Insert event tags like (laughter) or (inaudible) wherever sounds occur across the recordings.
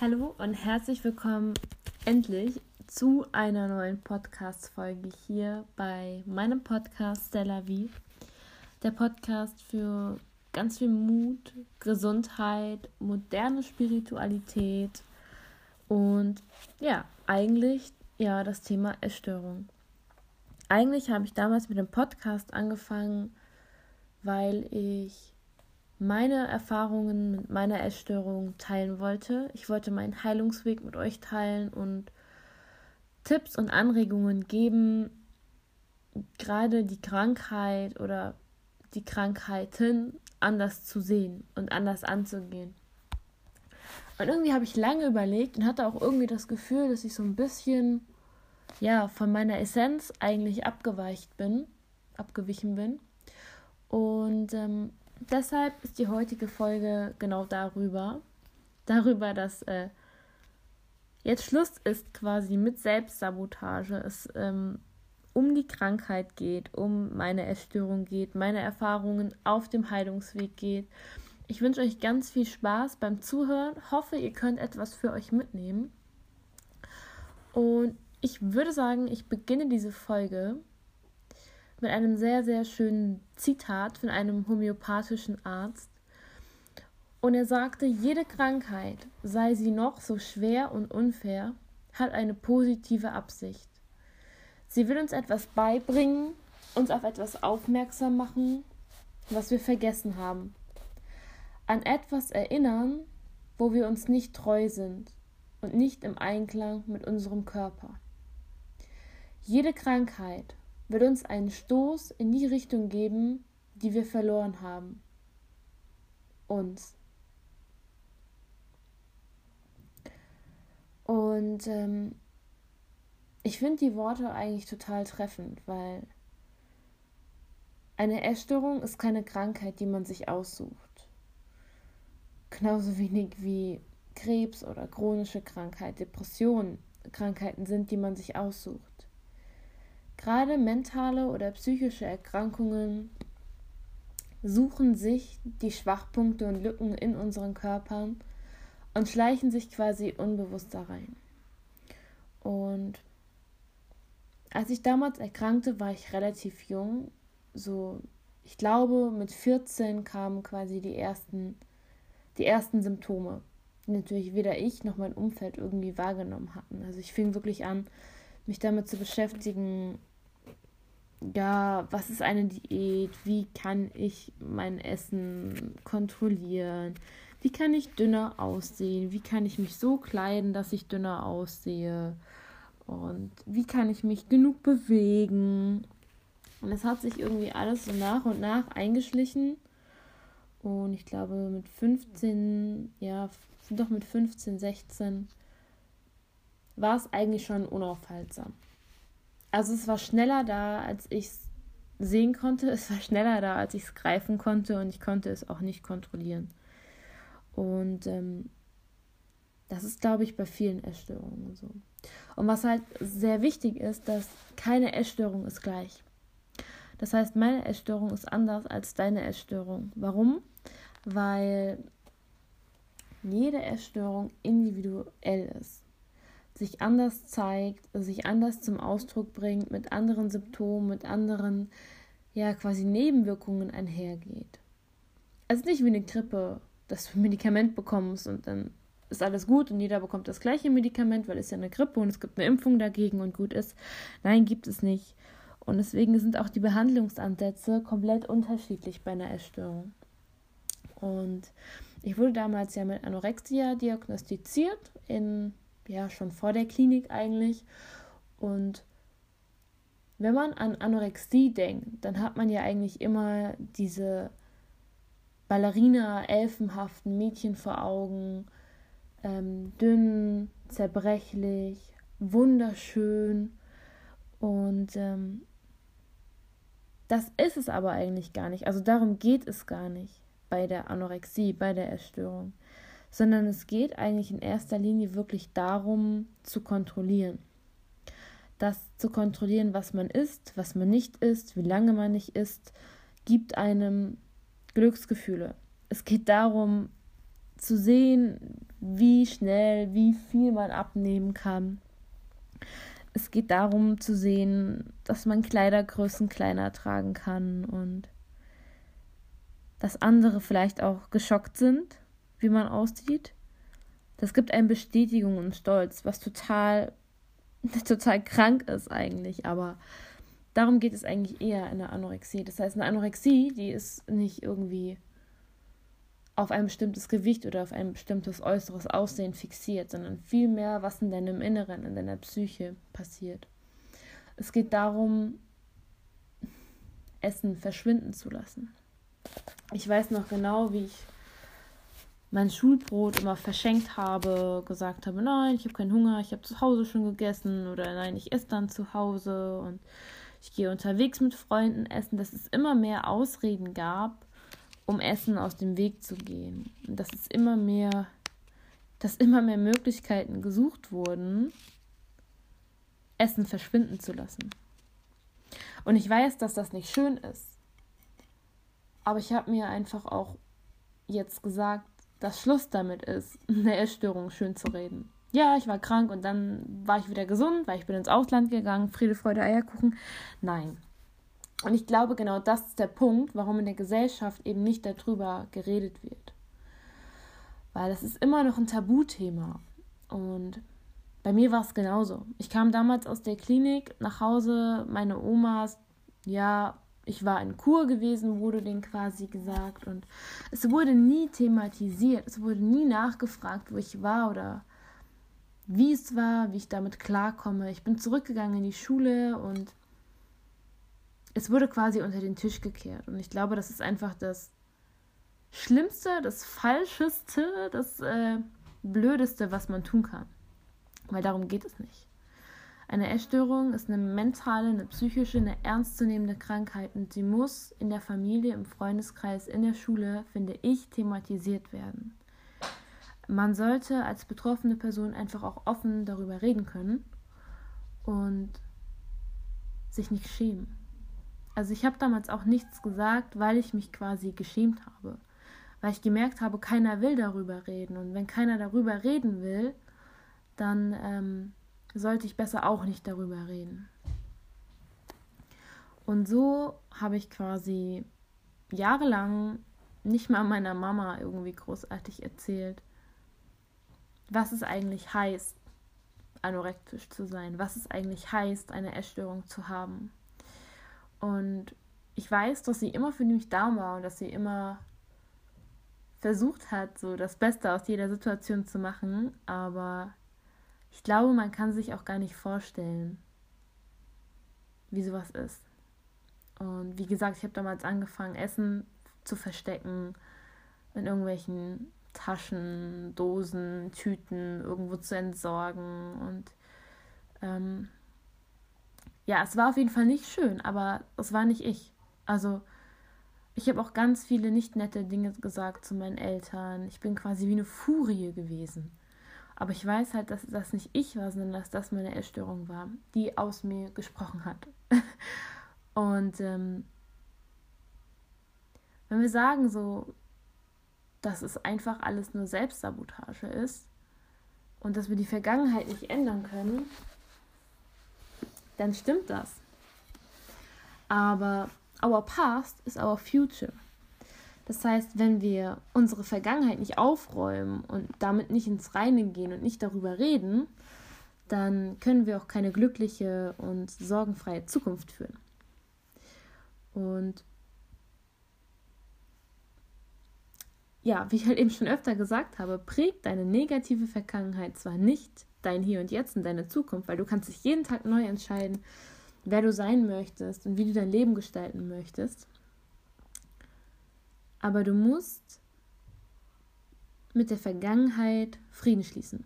Hallo und herzlich willkommen endlich zu einer neuen Podcast-Folge hier bei meinem Podcast Stella Wie. Der Podcast für ganz viel Mut, Gesundheit, moderne Spiritualität und ja, eigentlich ja das Thema Essstörung. Eigentlich habe ich damals mit dem Podcast angefangen, weil ich meine Erfahrungen mit meiner Essstörung teilen wollte. Ich wollte meinen Heilungsweg mit euch teilen und Tipps und Anregungen geben, gerade die Krankheit oder die Krankheiten anders zu sehen und anders anzugehen. Und irgendwie habe ich lange überlegt und hatte auch irgendwie das Gefühl, dass ich so ein bisschen ja von meiner Essenz eigentlich abgeweicht bin, abgewichen bin. Und ähm, deshalb ist die heutige Folge genau darüber. Darüber, dass äh, jetzt Schluss ist quasi mit Selbstsabotage. Es ähm, um die Krankheit geht, um meine Essstörung geht, meine Erfahrungen auf dem Heilungsweg geht. Ich wünsche euch ganz viel Spaß beim Zuhören. Hoffe, ihr könnt etwas für euch mitnehmen. Und ich würde sagen, ich beginne diese Folge mit einem sehr, sehr schönen Zitat von einem homöopathischen Arzt. Und er sagte, jede Krankheit, sei sie noch so schwer und unfair, hat eine positive Absicht. Sie will uns etwas beibringen, uns auf etwas aufmerksam machen, was wir vergessen haben. An etwas erinnern, wo wir uns nicht treu sind und nicht im Einklang mit unserem Körper. Jede Krankheit wird uns einen Stoß in die Richtung geben, die wir verloren haben. Uns. Und ähm, ich finde die Worte eigentlich total treffend, weil eine Essstörung ist keine Krankheit, die man sich aussucht. Genauso wenig wie Krebs oder chronische Krankheit, Depressionen Krankheiten sind, die man sich aussucht. Gerade mentale oder psychische Erkrankungen suchen sich die Schwachpunkte und Lücken in unseren Körpern und schleichen sich quasi unbewusst da rein. Und als ich damals erkrankte, war ich relativ jung. So, ich glaube, mit 14 kamen quasi die ersten, die ersten Symptome, die natürlich weder ich noch mein Umfeld irgendwie wahrgenommen hatten. Also ich fing wirklich an, mich damit zu beschäftigen, ja, was ist eine Diät? Wie kann ich mein Essen kontrollieren? Wie kann ich dünner aussehen? Wie kann ich mich so kleiden, dass ich dünner aussehe? Und wie kann ich mich genug bewegen? Und es hat sich irgendwie alles so nach und nach eingeschlichen. Und ich glaube, mit 15, ja, doch mit 15, 16 war es eigentlich schon unaufhaltsam also es war schneller da, als ich es sehen konnte. Es war schneller da, als ich es greifen konnte und ich konnte es auch nicht kontrollieren. Und ähm, das ist, glaube ich, bei vielen Essstörungen so. Und was halt sehr wichtig ist, dass keine Essstörung ist gleich. Das heißt, meine Essstörung ist anders als deine Essstörung. Warum? Weil jede Essstörung individuell ist sich anders zeigt, sich anders zum Ausdruck bringt, mit anderen Symptomen, mit anderen, ja, quasi Nebenwirkungen einhergeht. Also nicht wie eine Grippe, dass du ein Medikament bekommst und dann ist alles gut und jeder bekommt das gleiche Medikament, weil es ja eine Grippe und es gibt eine Impfung dagegen und gut ist. Nein, gibt es nicht. Und deswegen sind auch die Behandlungsansätze komplett unterschiedlich bei einer Essstörung. Und ich wurde damals ja mit Anorexia diagnostiziert in ja schon vor der Klinik eigentlich. Und wenn man an Anorexie denkt, dann hat man ja eigentlich immer diese Ballerina, elfenhaften Mädchen vor Augen, ähm, dünn, zerbrechlich, wunderschön. Und ähm, das ist es aber eigentlich gar nicht. Also darum geht es gar nicht bei der Anorexie, bei der Essstörung sondern es geht eigentlich in erster Linie wirklich darum zu kontrollieren. Das zu kontrollieren, was man isst, was man nicht isst, wie lange man nicht isst, gibt einem Glücksgefühle. Es geht darum zu sehen, wie schnell, wie viel man abnehmen kann. Es geht darum zu sehen, dass man Kleidergrößen kleiner tragen kann und dass andere vielleicht auch geschockt sind, wie man aussieht. Das gibt einem Bestätigung und Stolz, was total, (laughs) total krank ist eigentlich, aber darum geht es eigentlich eher in der Anorexie. Das heißt, eine Anorexie, die ist nicht irgendwie auf ein bestimmtes Gewicht oder auf ein bestimmtes äußeres Aussehen fixiert, sondern vielmehr, was in deinem Inneren, in deiner Psyche passiert. Es geht darum, Essen verschwinden zu lassen. Ich weiß noch genau, wie ich mein Schulbrot immer verschenkt habe, gesagt habe, nein, ich habe keinen Hunger, ich habe zu Hause schon gegessen oder nein, ich esse dann zu Hause und ich gehe unterwegs mit Freunden essen, dass es immer mehr Ausreden gab, um Essen aus dem Weg zu gehen. Und dass es immer mehr, dass immer mehr Möglichkeiten gesucht wurden, Essen verschwinden zu lassen. Und ich weiß, dass das nicht schön ist. Aber ich habe mir einfach auch jetzt gesagt, dass Schluss damit ist, (laughs) eine Essstörung schön zu reden. Ja, ich war krank und dann war ich wieder gesund, weil ich bin ins Ausland gegangen, Friede, Freude, Eierkuchen. Nein, und ich glaube, genau das ist der Punkt, warum in der Gesellschaft eben nicht darüber geredet wird. Weil das ist immer noch ein Tabuthema. Und bei mir war es genauso. Ich kam damals aus der Klinik nach Hause, meine Omas, ja, ich war in Kur gewesen, wurde denen quasi gesagt. Und es wurde nie thematisiert, es wurde nie nachgefragt, wo ich war oder wie es war, wie ich damit klarkomme. Ich bin zurückgegangen in die Schule und es wurde quasi unter den Tisch gekehrt. Und ich glaube, das ist einfach das Schlimmste, das Falscheste, das äh, Blödeste, was man tun kann. Weil darum geht es nicht. Eine Essstörung ist eine mentale, eine psychische, eine ernstzunehmende Krankheit und sie muss in der Familie, im Freundeskreis, in der Schule, finde ich, thematisiert werden. Man sollte als betroffene Person einfach auch offen darüber reden können und sich nicht schämen. Also ich habe damals auch nichts gesagt, weil ich mich quasi geschämt habe. Weil ich gemerkt habe, keiner will darüber reden. Und wenn keiner darüber reden will, dann ähm, sollte ich besser auch nicht darüber reden. Und so habe ich quasi jahrelang nicht mal meiner Mama irgendwie großartig erzählt, was es eigentlich heißt, anorektisch zu sein, was es eigentlich heißt, eine Essstörung zu haben. Und ich weiß, dass sie immer für mich da war und dass sie immer versucht hat, so das Beste aus jeder Situation zu machen. Aber ich glaube, man kann sich auch gar nicht vorstellen, wie sowas ist. Und wie gesagt, ich habe damals angefangen, Essen zu verstecken in irgendwelchen Taschen, Dosen, Tüten, irgendwo zu entsorgen. Und ähm, ja, es war auf jeden Fall nicht schön, aber es war nicht ich. Also, ich habe auch ganz viele nicht nette Dinge gesagt zu meinen Eltern. Ich bin quasi wie eine Furie gewesen. Aber ich weiß halt, dass das nicht ich war, sondern dass das meine Essstörung war, die aus mir gesprochen hat. (laughs) Und ähm, wenn wir sagen so, dass es einfach alles nur Selbstsabotage ist und dass wir die Vergangenheit nicht ändern können, dann stimmt das. Aber our past is our future. Das heißt, wenn wir unsere Vergangenheit nicht aufräumen und damit nicht ins Reine gehen und nicht darüber reden, dann können wir auch keine glückliche und sorgenfreie Zukunft führen. Und ja, wie ich halt eben schon öfter gesagt habe, prägt deine negative Vergangenheit zwar nicht dein Hier und Jetzt und deine Zukunft, weil du kannst dich jeden Tag neu entscheiden, wer du sein möchtest und wie du dein Leben gestalten möchtest. Aber du musst mit der Vergangenheit Frieden schließen.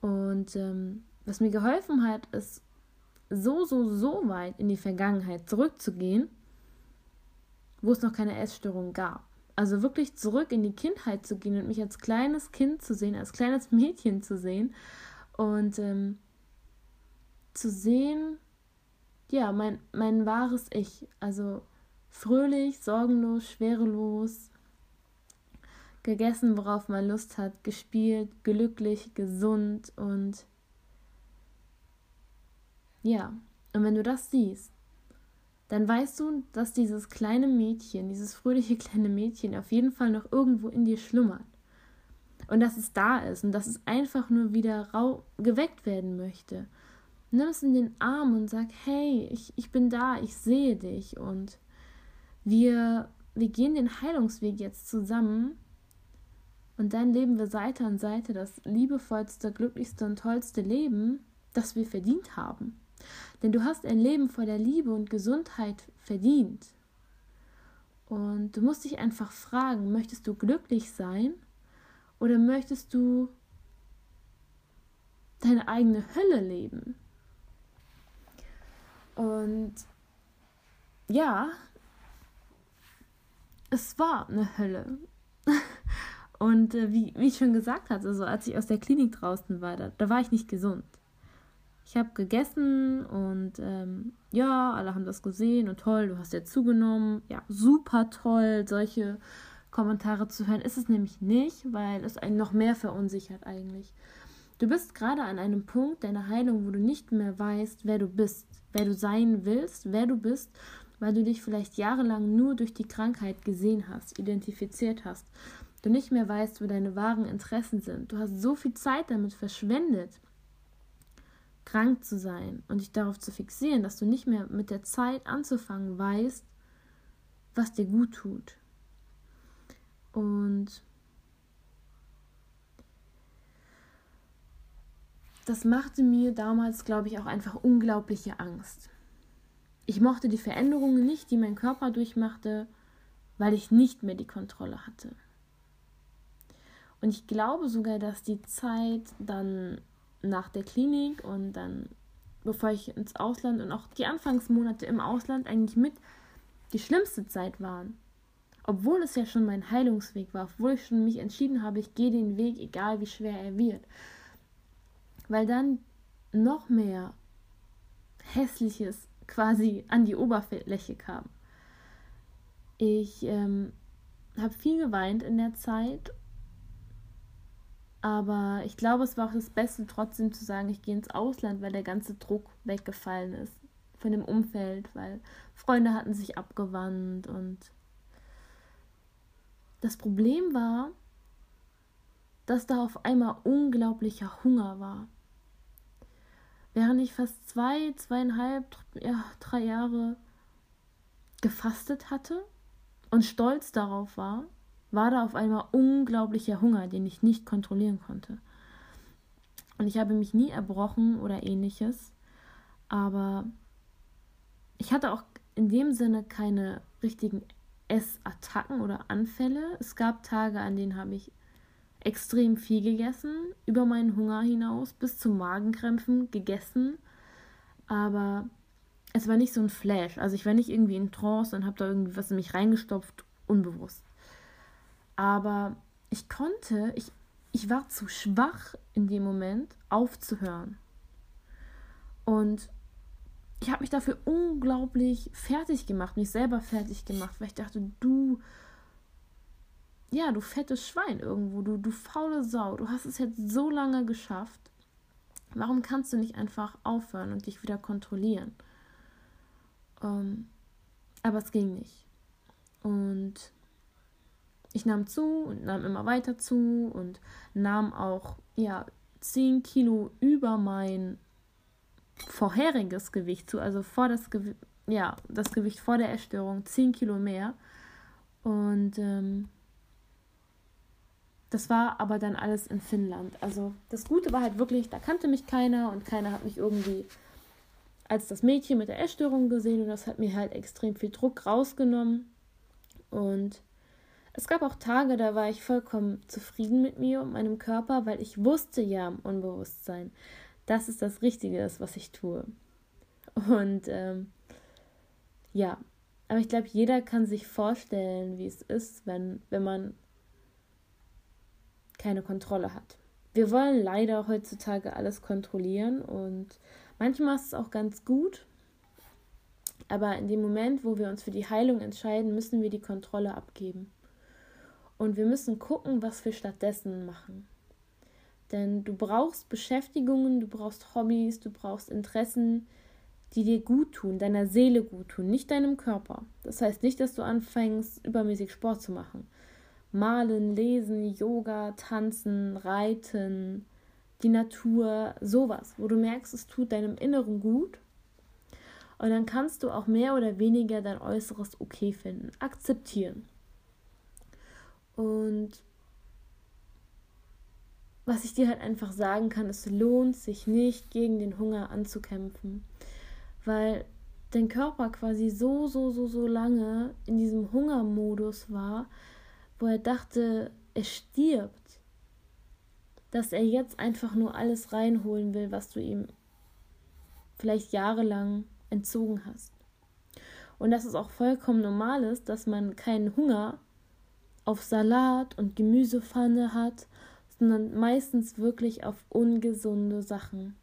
Und ähm, was mir geholfen hat, ist so, so, so weit in die Vergangenheit zurückzugehen, wo es noch keine Essstörung gab. Also wirklich zurück in die Kindheit zu gehen und mich als kleines Kind zu sehen, als kleines (laughs) Mädchen zu sehen und ähm, zu sehen, ja, mein, mein wahres Ich. Also fröhlich, sorgenlos, schwerelos, gegessen, worauf man Lust hat, gespielt, glücklich, gesund und ja, und wenn du das siehst, dann weißt du, dass dieses kleine Mädchen, dieses fröhliche (laughs) kleine Mädchen auf jeden Fall noch irgendwo in dir schlummert. Und dass es da ist und dass es einfach nur wieder geweckt werden möchte. Nimm es in den Arm und sag, hey, ich, ich bin da, ich sehe dich. Und wir, wir gehen den Heilungsweg jetzt zusammen. Und dann leben wir Seite an Seite das liebevollste, glücklichste und tollste Leben, das wir verdient haben. Denn du hast ein Leben voller Liebe und Gesundheit verdient. Und du musst dich einfach fragen, möchtest du glücklich sein oder möchtest du deine eigene Hölle leben? Und ja, es war eine Hölle. (laughs) Und äh, wie, wie ich schon gesagt hatte, also als ich aus der Klinik draußen war, da, da war ich nicht gesund. Ich habe gegessen und ähm, ja, alle haben das gesehen und toll, du hast ja zugenommen. Ja, super toll, solche Kommentare zu hören ist es nämlich nicht, weil es einen noch mehr verunsichert eigentlich. Du bist gerade an einem Punkt deiner Heilung, wo du nicht mehr weißt, wer du bist, wer du sein willst, wer du bist, weil du dich vielleicht jahrelang nur durch die Krankheit gesehen hast, identifiziert hast. Du nicht mehr weißt, wo deine wahren Interessen sind. Du hast so viel Zeit damit verschwendet, krank zu sein und dich darauf zu fixieren, dass du nicht mehr mit der Zeit anzufangen weißt, was dir gut tut. Und das machte mir damals, glaube ich, auch einfach unglaubliche Angst. Ich mochte die Veränderungen nicht, die mein Körper durchmachte, weil ich nicht mehr die Kontrolle hatte. Und ich glaube sogar, dass die Zeit dann nach der Klinik und dann, bevor ich ins Ausland und auch die Anfangsmonate im Ausland eigentlich mit die schlimmste Zeit waren. Obwohl es ja schon mein Heilungsweg war, obwohl ich schon mich entschieden habe, ich gehe den Weg, egal wie schwer er wird. Weil dann noch mehr Hässliches quasi an die Oberfläche kam. Ich ähm, habe viel geweint in der Zeit aber ich glaube, es war auch das Beste, trotzdem zu sagen, ich gehe ins Ausland, weil der ganze Druck weggefallen ist von dem Umfeld, weil Freunde hatten sich abgewandt und das Problem war, dass da auf einmal unglaublicher Hunger war. Während ich fast zwei, zweieinhalb, ja, drei Jahre gefastet hatte und stolz darauf war, war da auf einmal unglaublicher Hunger, den ich nicht kontrollieren konnte. Und ich habe mich nie erbrochen oder ähnliches, aber ich hatte auch in dem Sinne keine richtigen Essattacken oder Anfälle. Es gab Tage, an denen habe ich extrem viel gegessen, über meinen Hunger hinaus, bis zu Magenkrämpfen gegessen, aber es war nicht so ein Flash. Also ich war nicht irgendwie in Trance und habe da irgendwie was in mich reingestopft, unbewusst. Aber ich konnte, ich, ich war zu schwach in dem Moment aufzuhören. Und ich habe mich dafür unglaublich fertig gemacht, mich selber fertig gemacht, weil ich dachte, du, ja, du fettes Schwein irgendwo, du, du faule Sau, du hast es jetzt so lange geschafft. Warum kannst du nicht einfach aufhören und dich wieder kontrollieren? Ähm, aber es ging nicht. Und ich nahm zu und nahm immer weiter zu und nahm auch ja 10 Kilo über mein vorheriges Gewicht zu, also vor das Gewicht, ja, das Gewicht vor der Essstörung 10 Kilo mehr. Und ähm, das war aber dann alles in Finnland. Also das Gute war halt wirklich, da kannte mich keiner und keiner hat mich irgendwie als das Mädchen mit der Essstörung gesehen und das hat mir halt extrem viel Druck rausgenommen. Und es gab auch Tage, da war ich vollkommen zufrieden mit mir und meinem Körper, weil ich wusste ja im Unbewusstsein, dass es das Richtige ist, was ich tue. Und ähm, ja, aber ich glaube, jeder kann sich vorstellen, wie es ist, wenn, wenn man keine Kontrolle hat. Wir wollen leider heutzutage alles kontrollieren und manchmal ist es auch ganz gut. Aber in dem Moment, wo wir uns für die Heilung entscheiden, müssen wir die Kontrolle abgeben. Und wir müssen gucken, was wir stattdessen machen. Denn du brauchst Beschäftigungen, du brauchst Hobbys, du brauchst Interessen, die dir gut tun, deiner Seele gut tun, nicht deinem Körper. Das heißt nicht, dass du anfängst, übermäßig Sport zu machen. Malen, lesen, Yoga, tanzen, reiten, die Natur, sowas, wo du merkst, es tut deinem Inneren gut. Und dann kannst du auch mehr oder weniger dein Äußeres okay finden, akzeptieren. Und was ich dir halt einfach sagen kann, es lohnt sich nicht, gegen den Hunger anzukämpfen, weil dein Körper quasi so, so, so, so lange in diesem Hungermodus war, wo er dachte, er stirbt, dass er jetzt einfach nur alles reinholen will, was du ihm vielleicht jahrelang entzogen hast. Und dass es auch vollkommen normal ist, dass man keinen Hunger auf Salat und Gemüsepfanne hat, sondern meistens wirklich auf ungesunde Sachen.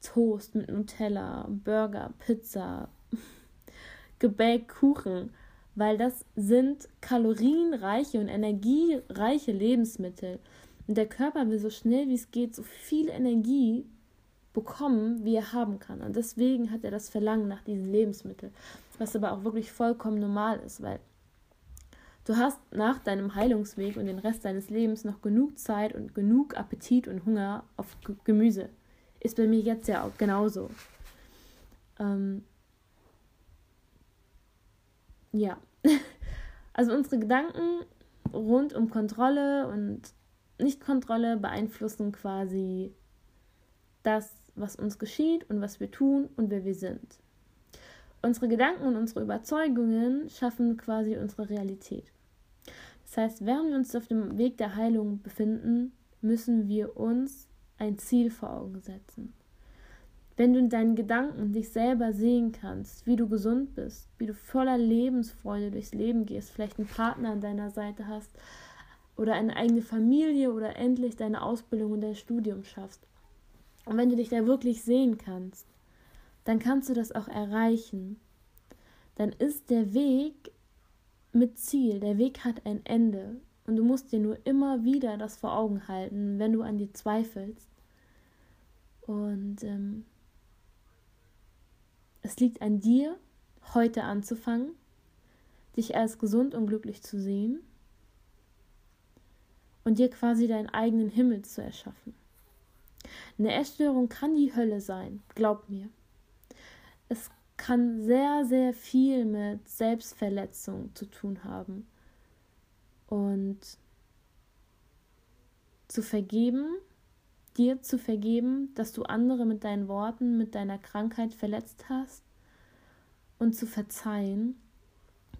Toast mit Nutella, Burger, Pizza, (laughs) Gebäck, Kuchen weil das sind kalorienreiche und energiereiche Lebensmittel. Und der Körper will so schnell wie es geht so viel Energie bekommen, wie er haben kann. Und deswegen hat er das Verlangen nach diesen Lebensmitteln, was aber auch wirklich vollkommen normal ist, weil du hast nach deinem Heilungsweg und den Rest deines Lebens noch genug Zeit und genug Appetit und Hunger auf Gemüse. Ist bei mir jetzt ja auch genauso. Ähm, ja, (laughs) also unsere Gedanken rund um Kontrolle und Nichtkontrolle beeinflussen quasi das, was uns geschieht und was wir tun und wer wir sind. Unsere Gedanken und unsere Überzeugungen schaffen quasi unsere Realität. Das heißt, während wir uns auf dem Weg der Heilung befinden, müssen wir uns ein Ziel vor Augen setzen. Wenn du in deinen Gedanken dich selber sehen kannst, wie du gesund bist, wie du voller Lebensfreude durchs Leben gehst, vielleicht einen Partner an deiner Seite hast oder eine eigene Familie oder endlich deine Ausbildung und dein Studium schaffst. Und wenn du dich da wirklich sehen kannst, dann kannst du das auch erreichen. Dann ist der Weg mit Ziel. Der Weg hat ein Ende. Und du musst dir nur immer wieder das vor Augen halten, wenn du an dir zweifelst. Und ähm, es liegt an dir, heute anzufangen, dich als gesund und glücklich zu sehen und dir quasi deinen eigenen Himmel zu erschaffen. Eine Essstörung kann die Hölle sein, glaub mir. Es kann sehr, sehr viel mit Selbstverletzung zu tun haben. Und zu vergeben dir zu vergeben, dass du andere mit deinen Worten, mit deiner Krankheit verletzt hast und zu verzeihen,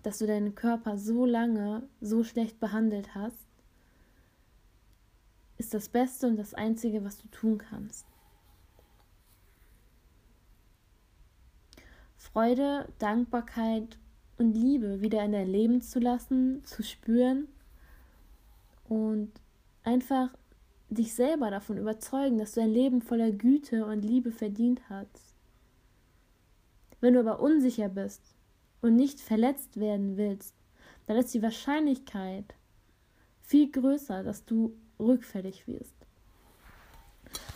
dass du deinen Körper so lange so schlecht behandelt hast, ist das Beste und das Einzige, was du tun kannst. Freude, Dankbarkeit und Liebe wieder in dein Leben zu lassen, zu spüren und einfach dich selber davon überzeugen, dass du ein Leben voller Güte und Liebe verdient hast. Wenn du aber unsicher bist und nicht verletzt werden willst, dann ist die Wahrscheinlichkeit viel größer, dass du rückfällig wirst.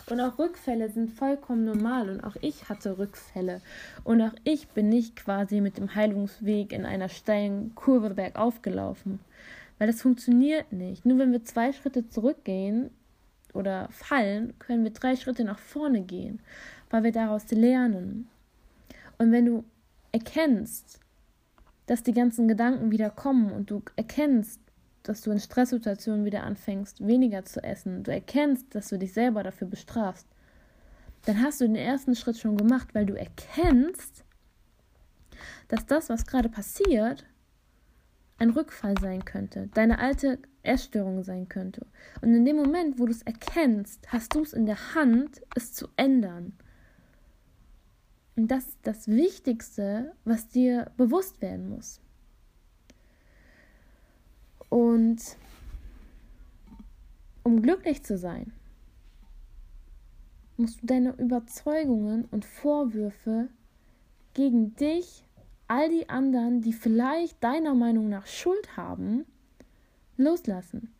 Und auch Rückfälle sind vollkommen normal und auch ich hatte Rückfälle. Und auch ich bin nicht quasi mit dem Heilungsweg in einer steilen Kurve bergauf gelaufen. Weil das funktioniert nicht. Nur wenn wir zwei Schritte zurückgehen, oder fallen, können wir drei Schritte nach vorne gehen, weil wir daraus lernen. Und wenn du erkennst, dass die ganzen Gedanken wieder kommen und du erkennst, dass du in Stresssituationen wieder anfängst, weniger zu essen, du erkennst, dass du dich selber dafür bestrafst, dann hast du den ersten Schritt schon gemacht, weil du erkennst, dass das, was gerade passiert, ein Rückfall sein könnte, deine alte Essstörung sein könnte. Und in dem Moment, wo du es erkennst, hast du es in der Hand, es zu ändern. Und das ist das Wichtigste, was dir bewusst werden muss. Und um glücklich zu sein, musst du deine Überzeugungen und Vorwürfe gegen dich all die anderen, die vielleicht deiner Meinung nach Schuld haben, Loslassen.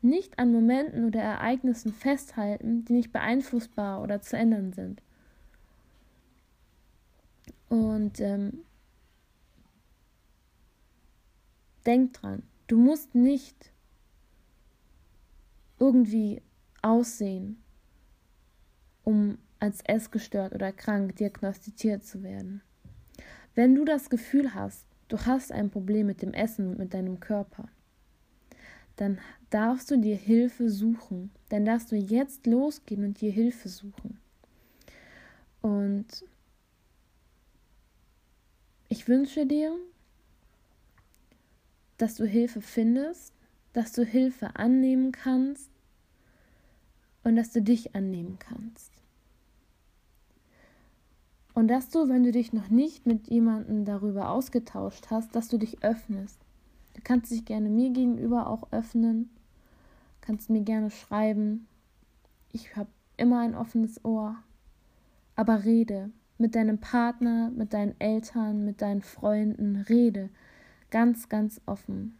Nicht an Momenten oder Ereignissen festhalten, die nicht beeinflussbar oder zu ändern sind. Und ähm, denk dran, du musst nicht irgendwie aussehen, um als essgestört oder krank diagnostiziert zu werden. Wenn du das Gefühl hast, du hast ein Problem mit dem Essen und mit deinem Körper, dann darfst du dir Hilfe suchen. Dann darfst du jetzt losgehen und dir Hilfe suchen. Und ich wünsche dir, dass du Hilfe findest, dass du Hilfe annehmen kannst und dass du dich annehmen kannst. Und dass du, wenn du dich noch nicht mit jemandem darüber ausgetauscht hast, dass du dich öffnest. Du kannst dich gerne mir gegenüber auch öffnen, kannst mir gerne schreiben. Ich habe immer ein offenes Ohr. Aber rede mit deinem Partner, mit deinen Eltern, mit deinen Freunden, rede ganz, ganz offen.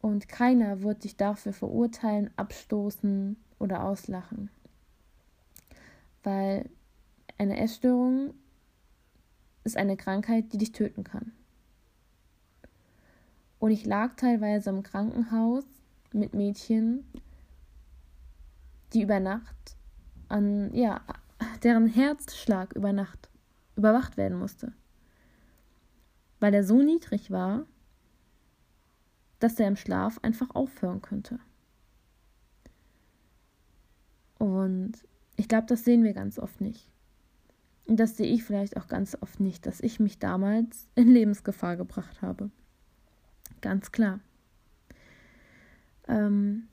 Und keiner wird dich dafür verurteilen, abstoßen oder auslachen. Weil eine Essstörung ist eine Krankheit, die dich töten kann. Und ich lag teilweise im Krankenhaus mit Mädchen, die über Nacht an, ja, deren Herzschlag über Nacht überwacht werden musste. Weil er so niedrig war, dass er im Schlaf einfach aufhören könnte. Und ich glaube, das sehen wir ganz oft nicht. Das sehe ich vielleicht auch ganz oft nicht, dass ich mich damals (laughs) in Lebensgefahr gebracht habe. Ganz klar. Ähm,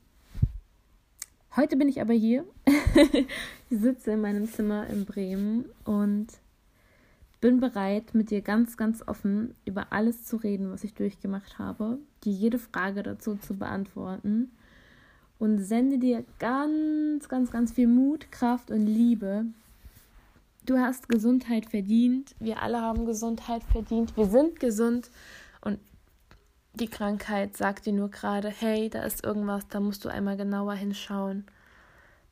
heute bin ich aber hier. (laughs) ich sitze in meinem Zimmer in Bremen und bin bereit, mit dir ganz, ganz offen über alles zu reden, was ich durchgemacht habe, dir jede Frage dazu zu beantworten und sende dir ganz, ganz, ganz viel Mut, Kraft und Liebe, Du hast Gesundheit verdient. Wir alle haben Gesundheit verdient. Wir sind gesund. Und die Krankheit sagt dir nur gerade, hey, da ist irgendwas, da musst du einmal genauer hinschauen.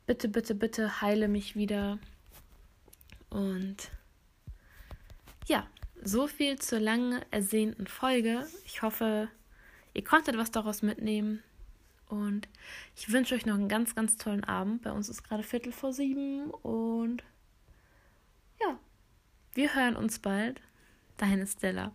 Bitte, bitte, bitte heile mich wieder. Und ja, so viel zur lange ersehnten Folge. Ich hoffe, ihr konntet was daraus mitnehmen. Und ich wünsche euch noch einen ganz, ganz tollen Abend. Bei uns ist gerade Viertel vor sieben und wir hören uns bald. Deine Stella.